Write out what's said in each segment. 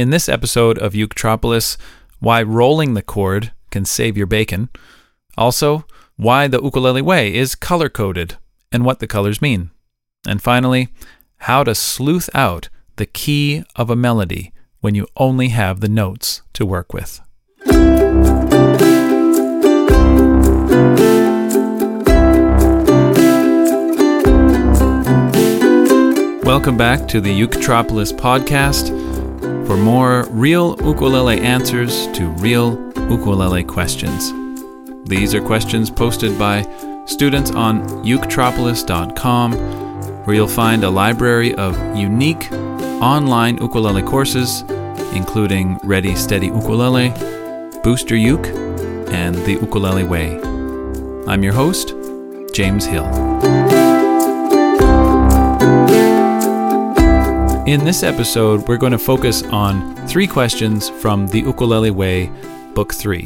In this episode of Uketropolis, why rolling the chord can save your bacon. Also, why the ukulele way is color coded and what the colors mean. And finally, how to sleuth out the key of a melody when you only have the notes to work with. Welcome back to the Uketropolis podcast for more real ukulele answers to real ukulele questions. These are questions posted by students on uketropolis.com, where you'll find a library of unique online ukulele courses, including Ready Steady Ukulele, Booster Uke, and The Ukulele Way. I'm your host, James Hill. In this episode, we're going to focus on three questions from The Ukulele Way, Book 3.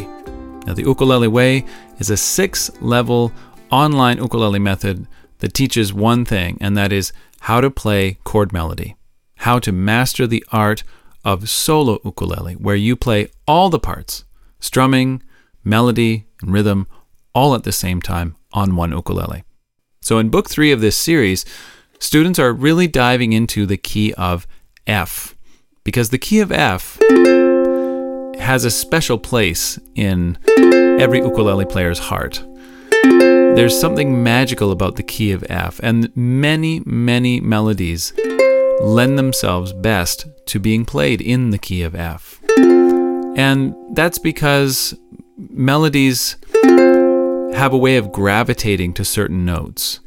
Now, The Ukulele Way is a six level online ukulele method that teaches one thing, and that is how to play chord melody, how to master the art of solo ukulele, where you play all the parts strumming, melody, and rhythm all at the same time on one ukulele. So, in book three of this series, students are really diving into the key of F because the key of F has a special place in every ukulele player's heart. There's something magical about the key of F, and many, many melodies lend themselves best to being played in the key of F. And that's because melodies have a way of gravitating to certain notes.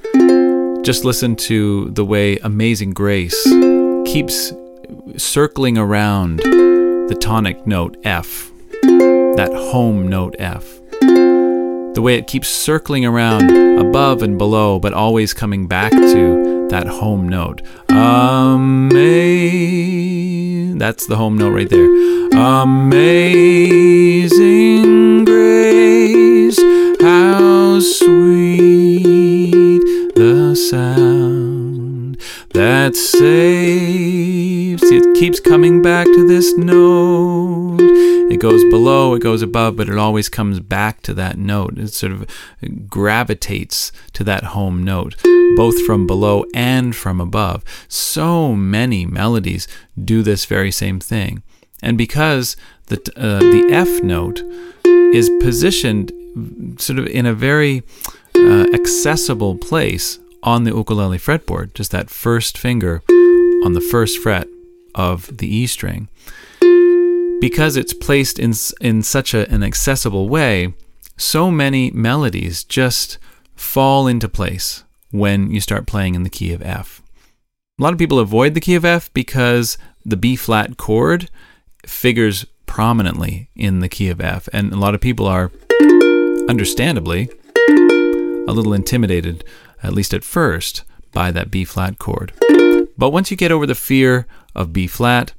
Just listen to the way Amazing Grace keeps circling around the tonic note F, that home note F. The way it keeps circling around above and below, but always coming back to that home note. Amazing. That's the home note right there. Amazing grace, how sweet that saves. It keeps coming back to this note. It goes below, it goes above, but it always comes back to that note. It sort of gravitates to that home note, both from below and from above. So many melodies do this very same thing. And because the, uh, the F note is positioned sort of in a very uh, accessible place on the ukulele fretboard, just that first finger on the first fret of the E string. Because it's placed in, in such a, an accessible way, so many melodies just fall into place when you start playing in the key of F. A lot of people avoid the key of F because the B flat chord figures prominently in the key of F, and a lot of people are, understandably, a little intimidated, at least at first, by that B flat chord. But once you get over the fear of B flat,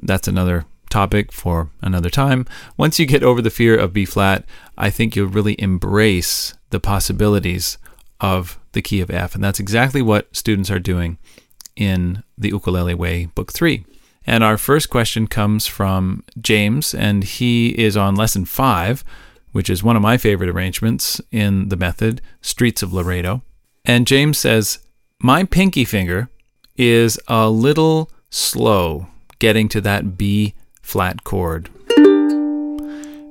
that's another topic for another time. Once you get over the fear of B flat, I think you'll really embrace the possibilities of the key of F. And that's exactly what students are doing in the Ukulele Way, Book 3. And our first question comes from James, and he is on lesson five, which is one of my favorite arrangements in the method, Streets of Laredo. And James says, My pinky finger is a little slow getting to that B flat chord.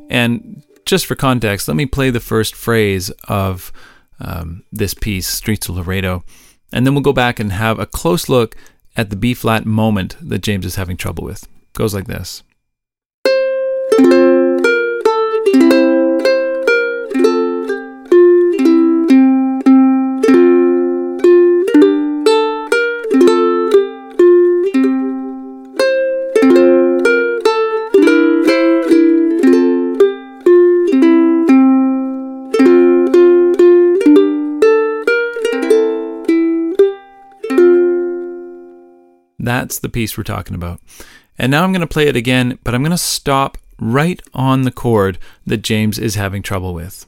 And just for context, let me play the first phrase of um, this piece, Streets of Laredo, and then we'll go back and have a close look at the B flat moment that James is having trouble with. Goes like this. That's the piece we're talking about. And now I'm going to play it again, but I'm going to stop right on the chord that James is having trouble with.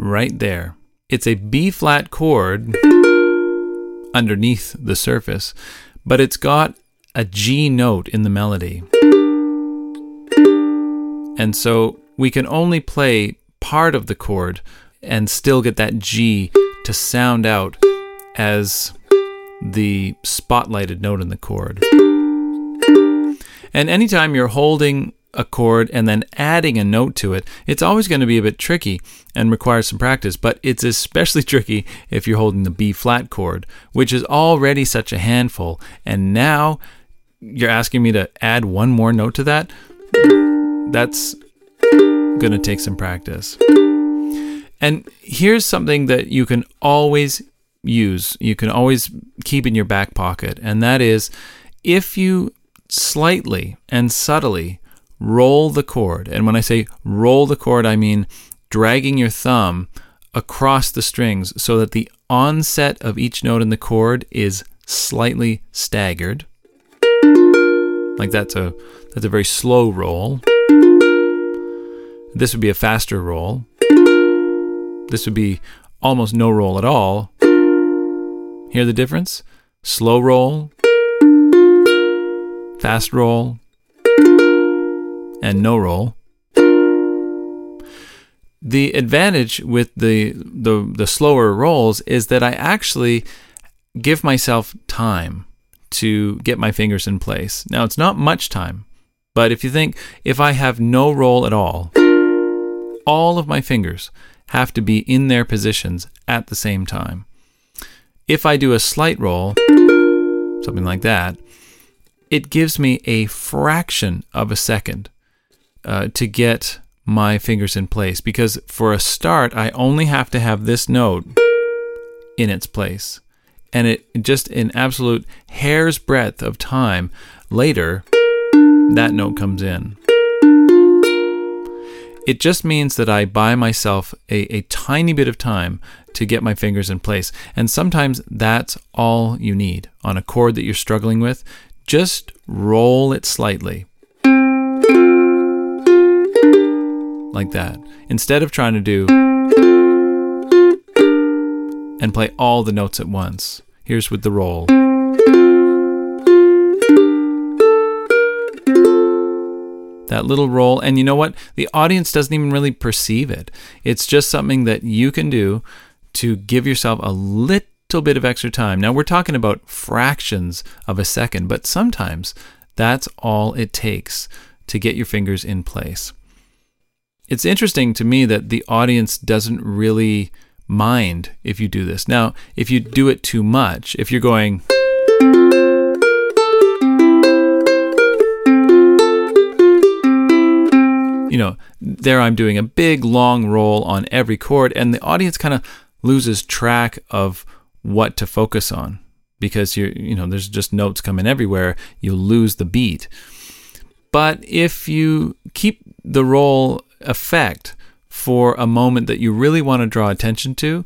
right there. It's a B flat chord underneath the surface, but it's got a G note in the melody. And so we can only play part of the chord and still get that G to sound out as the spotlighted note in the chord. And anytime you're holding a chord and then adding a note to it, it's always going to be a bit tricky and requires some practice, but it's especially tricky if you're holding the B flat chord, which is already such a handful. And now you're asking me to add one more note to that? That's to take some practice. And here's something that you can always use, you can always keep in your back pocket, and that is if you slightly and subtly roll the chord. And when I say roll the chord, I mean dragging your thumb across the strings so that the onset of each note in the chord is slightly staggered. Like that's a that's a very slow roll. This would be a faster roll. This would be almost no roll at all. Hear the difference? Slow roll, fast roll, and no roll. The advantage with the, the, the slower rolls is that I actually give myself time to get my fingers in place. Now, it's not much time, but if you think if I have no roll at all, all of my fingers have to be in their positions at the same time. If I do a slight roll, something like that, it gives me a fraction of a second uh, to get my fingers in place because for a start, I only have to have this note in its place. And it just in absolute hair's breadth of time later, that note comes in. It just means that I buy myself a, a tiny bit of time to get my fingers in place. And sometimes that's all you need on a chord that you're struggling with. Just roll it slightly. like that instead of trying to do and play all the notes at once. Here's with the roll. That little roll, and you know what? The audience doesn't even really perceive it. It's just something that you can do to give yourself a little bit of extra time. Now, we're talking about fractions of a second, but sometimes that's all it takes to get your fingers in place it's interesting to me that the audience doesn't really mind if you do this. Now, if you do it too much, if you're going, you know, there I'm doing a big long roll on every chord, and the audience kind of loses track of what to focus on because you're, you know, there's just notes coming everywhere. You lose the beat. But if you keep the roll effect for a moment that you really want to draw attention to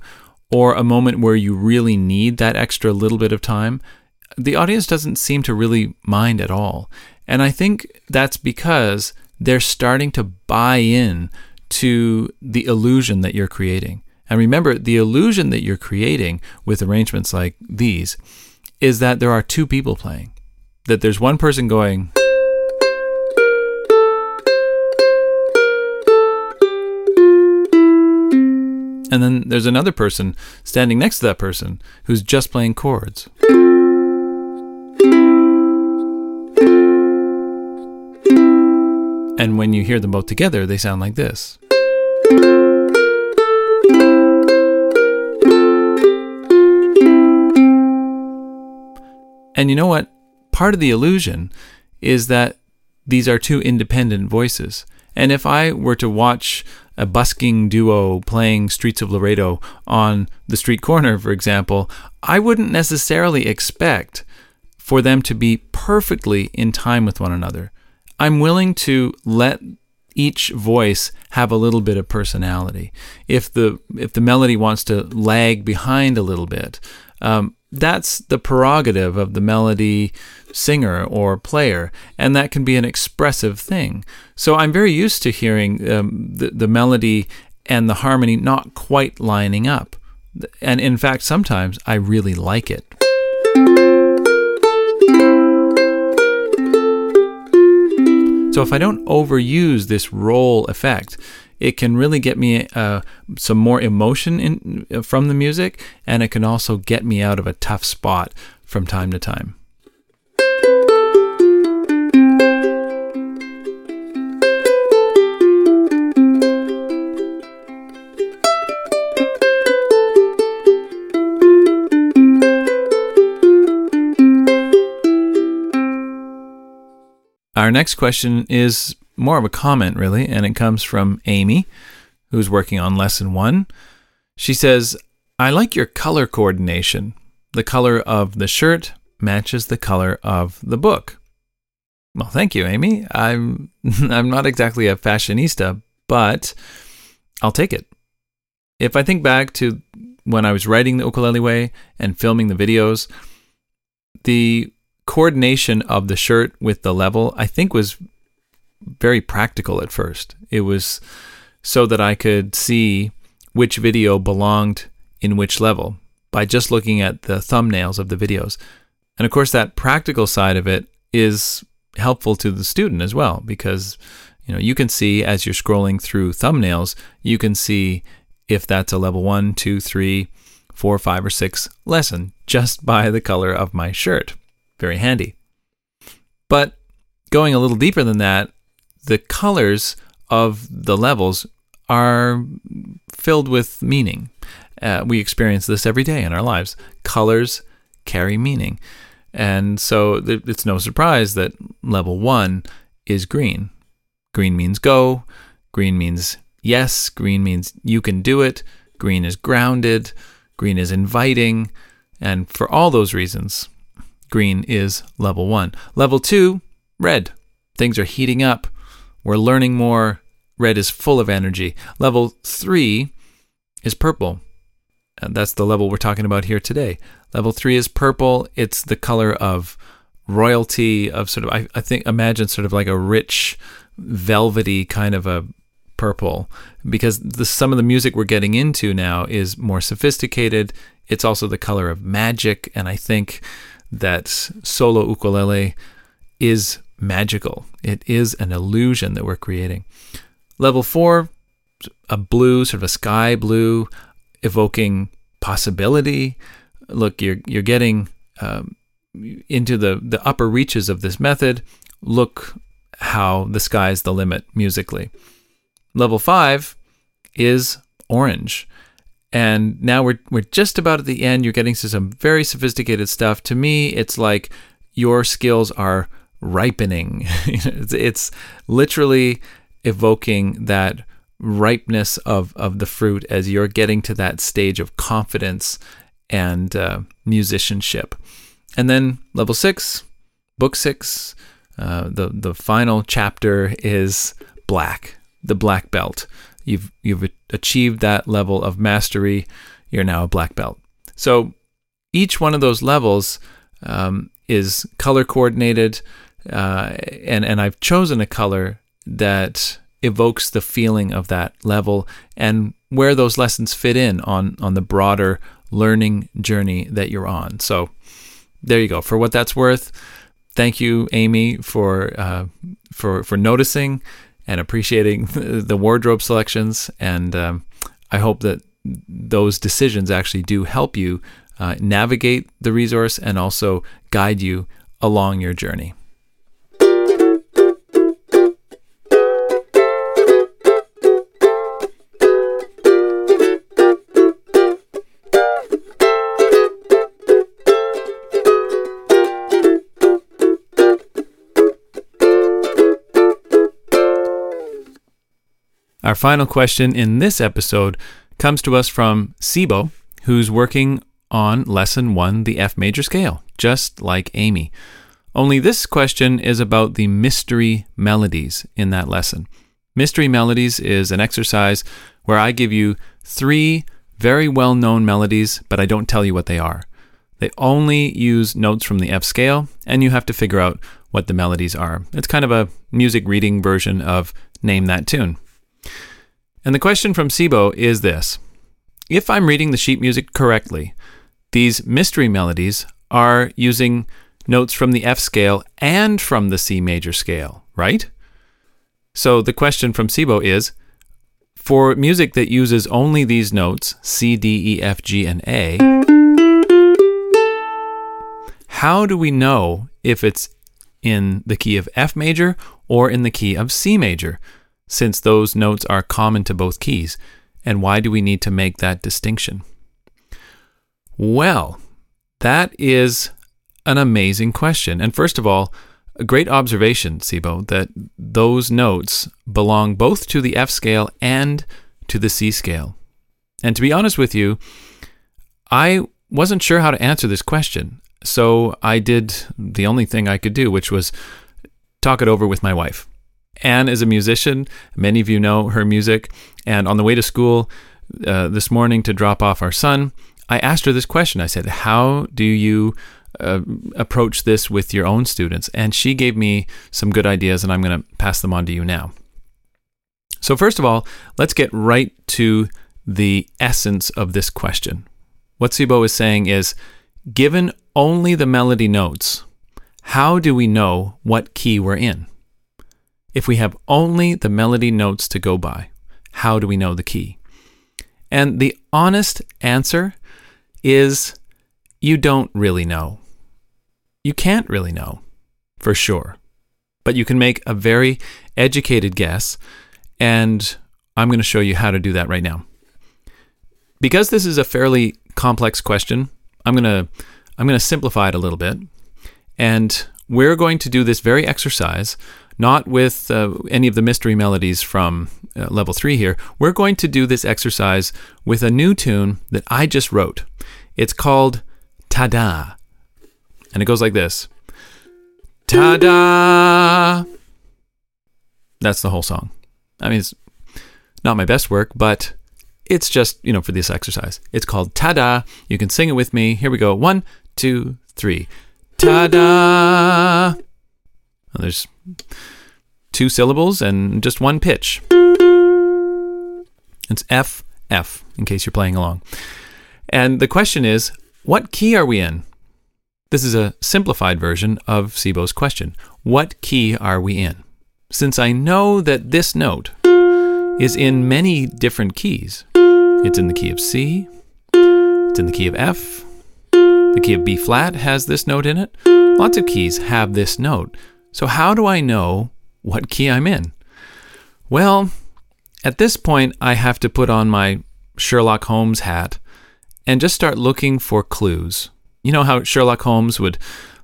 or a moment where you really need that extra little bit of time, the audience doesn't seem to really mind at all. And I think that's because they're starting to buy in to the illusion that you're creating. And remember, the illusion that you're creating with arrangements like these is that there are two people playing. That there's one person going, And then there's another person standing next to that person who's just playing chords. And when you hear them both together, they sound like this. And you know what? Part of the illusion is that these are two independent voices. And if I were to watch a busking duo playing Streets of Laredo on the street corner, for example, I wouldn't necessarily expect for them to be perfectly in time with one another. I'm willing to let each voice have a little bit of personality. If the if the melody wants to lag behind a little bit, um, that's the prerogative of the melody singer or player, and that can be an expressive thing. So I'm very used to hearing um, the, the melody and the harmony not quite lining up. And in fact, sometimes I really like it. So if I don't overuse this roll effect, it can really get me uh, some more emotion in, from the music, and it can also get me out of a tough spot from time to time. Our next question is more of a comment, really, and it comes from Amy, who's working on lesson one. She says, I like your color coordination. The color of the shirt matches the color of the book. Well, thank you, Amy. I'm I'm not exactly a fashionista, but I'll take it. If I think back to when I was writing the ukulele way and filming the videos, the coordination of the shirt with the level, I think, was very practical at first. It was so that I could see which video belonged in which level by just looking at the thumbnails of the videos. And of course, that practical side of it is helpful to the student as well because you know you can see as you're scrolling through thumbnails, you can see if that's a level one, two, three, four, five, or six lesson just by the color of my shirt very handy. But going a little deeper than that, the colors of the levels are filled with meaning. Uh, we experience this every day in our lives. Colors carry meaning. And so it's no surprise that level one is green. Green means go, green means yes, green means you can do it, green is grounded, green is inviting. And for all those reasons, Green is level one. Level two, red. Things are heating up. We're learning more. Red is full of energy. Level three is purple. And that's the level we're talking about here today. Level three is purple. It's the color of royalty, of sort of, I, I think, imagine sort of like a rich, velvety kind of a purple because the, some of the music we're getting into now is more sophisticated. It's also the color of magic. And I think that solo ukulele is magical. It is an illusion that we're creating. Level four, a blue, sort of a sky blue, evoking possibility. Look, you're you're getting um, into the the upper reaches of this method. Look how the sky's the limit musically. Level five is orange. And now we're we're just about at the end. You're getting to some very sophisticated stuff. To me, it's like your skills are ripening. it's, it's literally evoking that ripeness of of the fruit as you're getting to that stage of confidence and uh, musicianship. And then level six, book six, uh, the the final chapter is black, the black belt. You've you've achieved that level of mastery. You're now a black belt. So each one of those levels um, is color coordinated, uh, and and I've chosen a color that evokes the feeling of that level and where those lessons fit in on on the broader learning journey that you're on. So there you go. For what that's worth, thank you, Amy, for uh, for for noticing and appreciating the wardrobe selections. And um, I hope that those decisions actually do help you uh, navigate the resource and also guide you along your journey. Our final question in this episode comes to us from Sibo, who's working on lesson one, the F major scale, just like Amy. Only this question is about the mystery melodies in that lesson. Mystery melodies is an exercise where I give you three very well known melodies, but I don't tell you what they are. They only use notes from the F scale, and you have to figure out what the melodies are. It's kind of a music reading version of Name That Tune. And the question from Sibo is this If I'm reading the sheet music correctly, these mystery melodies are using notes from the F scale and from the C major scale, right? So the question from Sibo is for music that uses only these notes, C, D, E, F, G, and A, how do we know if it's in the key of F major or in the key of C major, since those notes are common to both keys? And why do we need to make that distinction? Well, that is an amazing question. And first of all, a great observation, Sibo, that those notes belong both to the F scale and to the C scale. And to be honest with you, I wasn't sure how to answer this question. So I did the only thing I could do, which was talk it over with my wife. Anne is a musician. Many of you know her music. And on the way to school uh, this morning to drop off our son, I asked her this question. I said, How do you uh, approach this with your own students? And she gave me some good ideas, and I'm going to pass them on to you now. So, first of all, let's get right to the essence of this question. What Sibo is saying is given only the melody notes, how do we know what key we're in? If we have only the melody notes to go by, how do we know the key? And the honest answer is you don't really know. You can't really know for sure, but you can make a very educated guess, and I'm going to show you how to do that right now. Because this is a fairly complex question, I'm going to I'm going to simplify it a little bit. And we're going to do this very exercise not with uh, any of the mystery melodies from uh, level 3 here. We're going to do this exercise with a new tune that I just wrote. It's called Tada. And it goes like this Tada! That's the whole song. I mean, it's not my best work, but it's just, you know, for this exercise. It's called Tada. You can sing it with me. Here we go. One, two, three. Tada! There's two syllables and just one pitch. It's F, F, in case you're playing along. And the question is, what key are we in? This is a simplified version of Sibo's question. What key are we in? Since I know that this note is in many different keys, it's in the key of C, it's in the key of F, the key of B flat has this note in it. Lots of keys have this note. So, how do I know what key I'm in? Well, at this point, I have to put on my Sherlock Holmes hat and just start looking for clues. You know how Sherlock Holmes would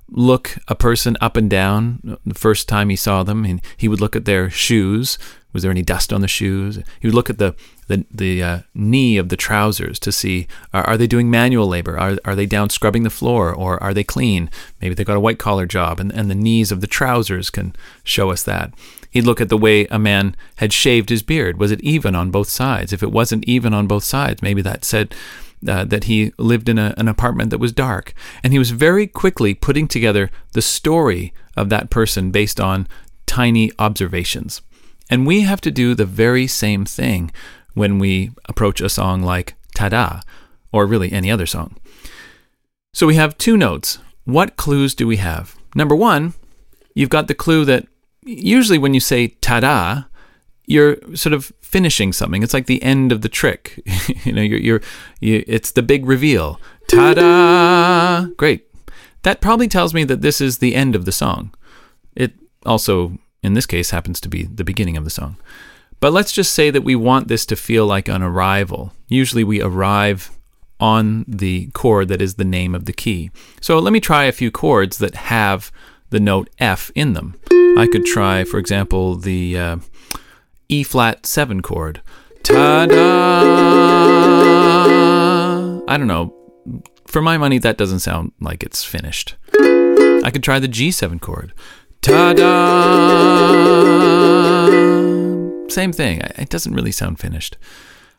look a person up and down the first time he saw them, and he would look at their shoes. Was there any dust on the shoes? He would look at the the, the uh, knee of the trousers to see are, are, they doing manual labor? Are, are they down scrubbing the floor or are they clean? Maybe they've got a white collar job and, and the knees of the trousers can show us that. He'd look at the way a man had shaved his beard. Was it even on both sides? If it wasn't even on both sides, maybe that said uh, that he lived in a, an apartment that was dark. And he was very quickly putting together the story of that person based on tiny observations. And we have to do the very same thing when we approach a song like Tada, or really any other song. So we have two notes. What clues do we have? Number one, you've got the clue that usually when you say Tada, you're sort of finishing something. It's like the end of the trick. you know, you're, you're you, it's the big reveal. Tada! Mm-hmm. Great. That probably tells me that this is the end of the song. It also, in this case, happens to be the beginning of the song. But let's just say that we want this to feel like an arrival. Usually we arrive on the chord that is the name of the key. So let me try a few chords that have the note F in them. I could try, for example, the uh, E flat 7 chord. Ta da! I don't know. For my money, that doesn't sound like it's finished. I could try the G7 chord. Ta da! same thing. It doesn't really sound finished.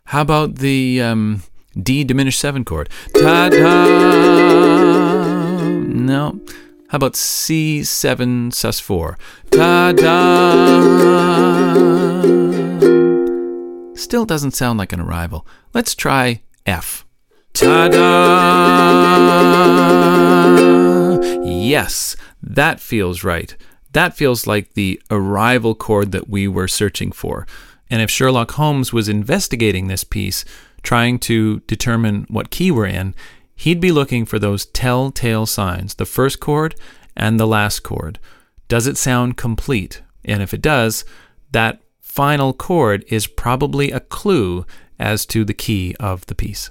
How about the um, D diminished seven chord? Ta da! No. How about C7 sus 4? Ta da! Still doesn't sound like an arrival. Let's try F. Ta da! Yes, that feels right. That feels like the arrival chord that we were searching for. And if Sherlock Holmes was investigating this piece, trying to determine what key we're in, he'd be looking for those telltale signs the first chord and the last chord. Does it sound complete? And if it does, that final chord is probably a clue as to the key of the piece.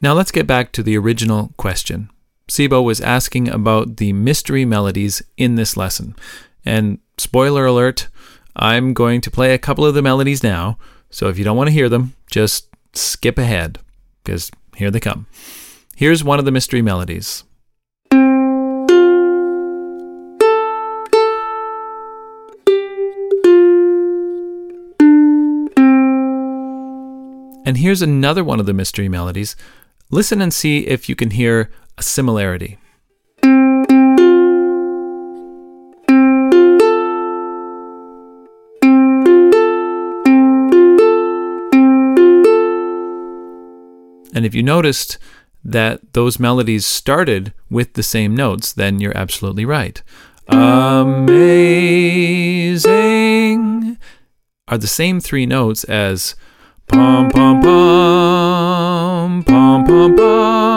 Now let's get back to the original question. Sibo was asking about the mystery melodies in this lesson. And spoiler alert, I'm going to play a couple of the melodies now. So if you don't want to hear them, just skip ahead, because here they come. Here's one of the mystery melodies. And here's another one of the mystery melodies. Listen and see if you can hear a similarity. And if you noticed that those melodies started with the same notes, then you're absolutely right. Amazing are the same three notes as Pom pom pom, pom pom pom.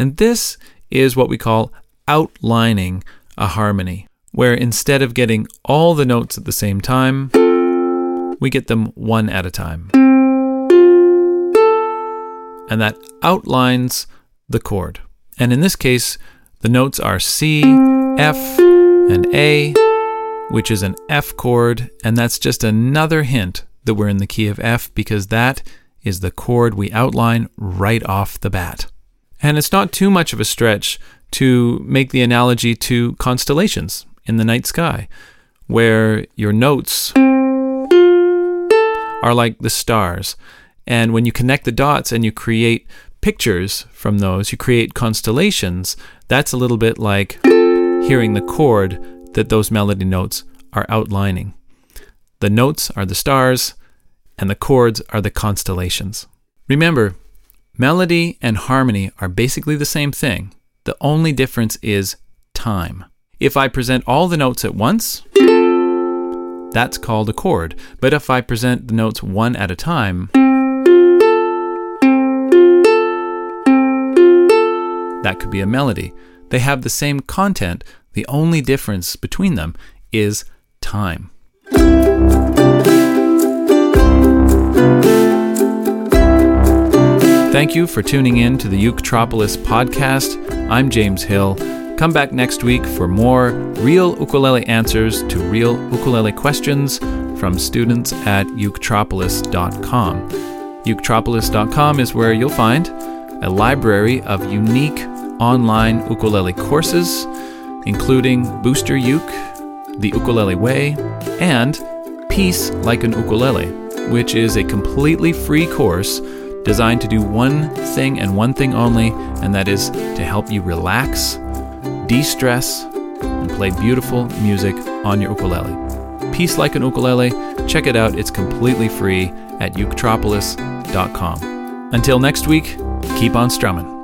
And this is what we call outlining a harmony, where instead of getting all the notes at the same time, we get them one at a time. And that outlines the chord. And in this case, the notes are C, F, and A, which is an F chord, and that's just another hint that we're in the key of F because that is the chord we outline right off the bat. And it's not too much of a stretch to make the analogy to constellations in the night sky, where your notes are like the stars. And when you connect the dots and you create pictures from those, you create constellations, that's a little bit like hearing the chord that those melody notes are outlining. The notes are the stars, and the chords are the constellations. Remember, melody and harmony are basically the same thing. The only difference is time. If I present all the notes at once, that's called a chord. But if I present the notes one at a time, that could be a melody. They have the same content. The only difference between them is time. Thank you for tuning in to the Uketropolis podcast. I'm James Hill. Come back next week for more real ukulele answers to real ukulele questions from students at uketropolis.com. Uketropolis.com is where you'll find a library of unique online ukulele courses, including Booster Uke, The Ukulele Way, and Peace Like an Ukulele, which is a completely free course designed to do one thing and one thing only, and that is to help you relax, de stress, and play beautiful music on your ukulele. Peace Like an Ukulele, check it out, it's completely free at uketropolis.com. Until next week, keep on strumming.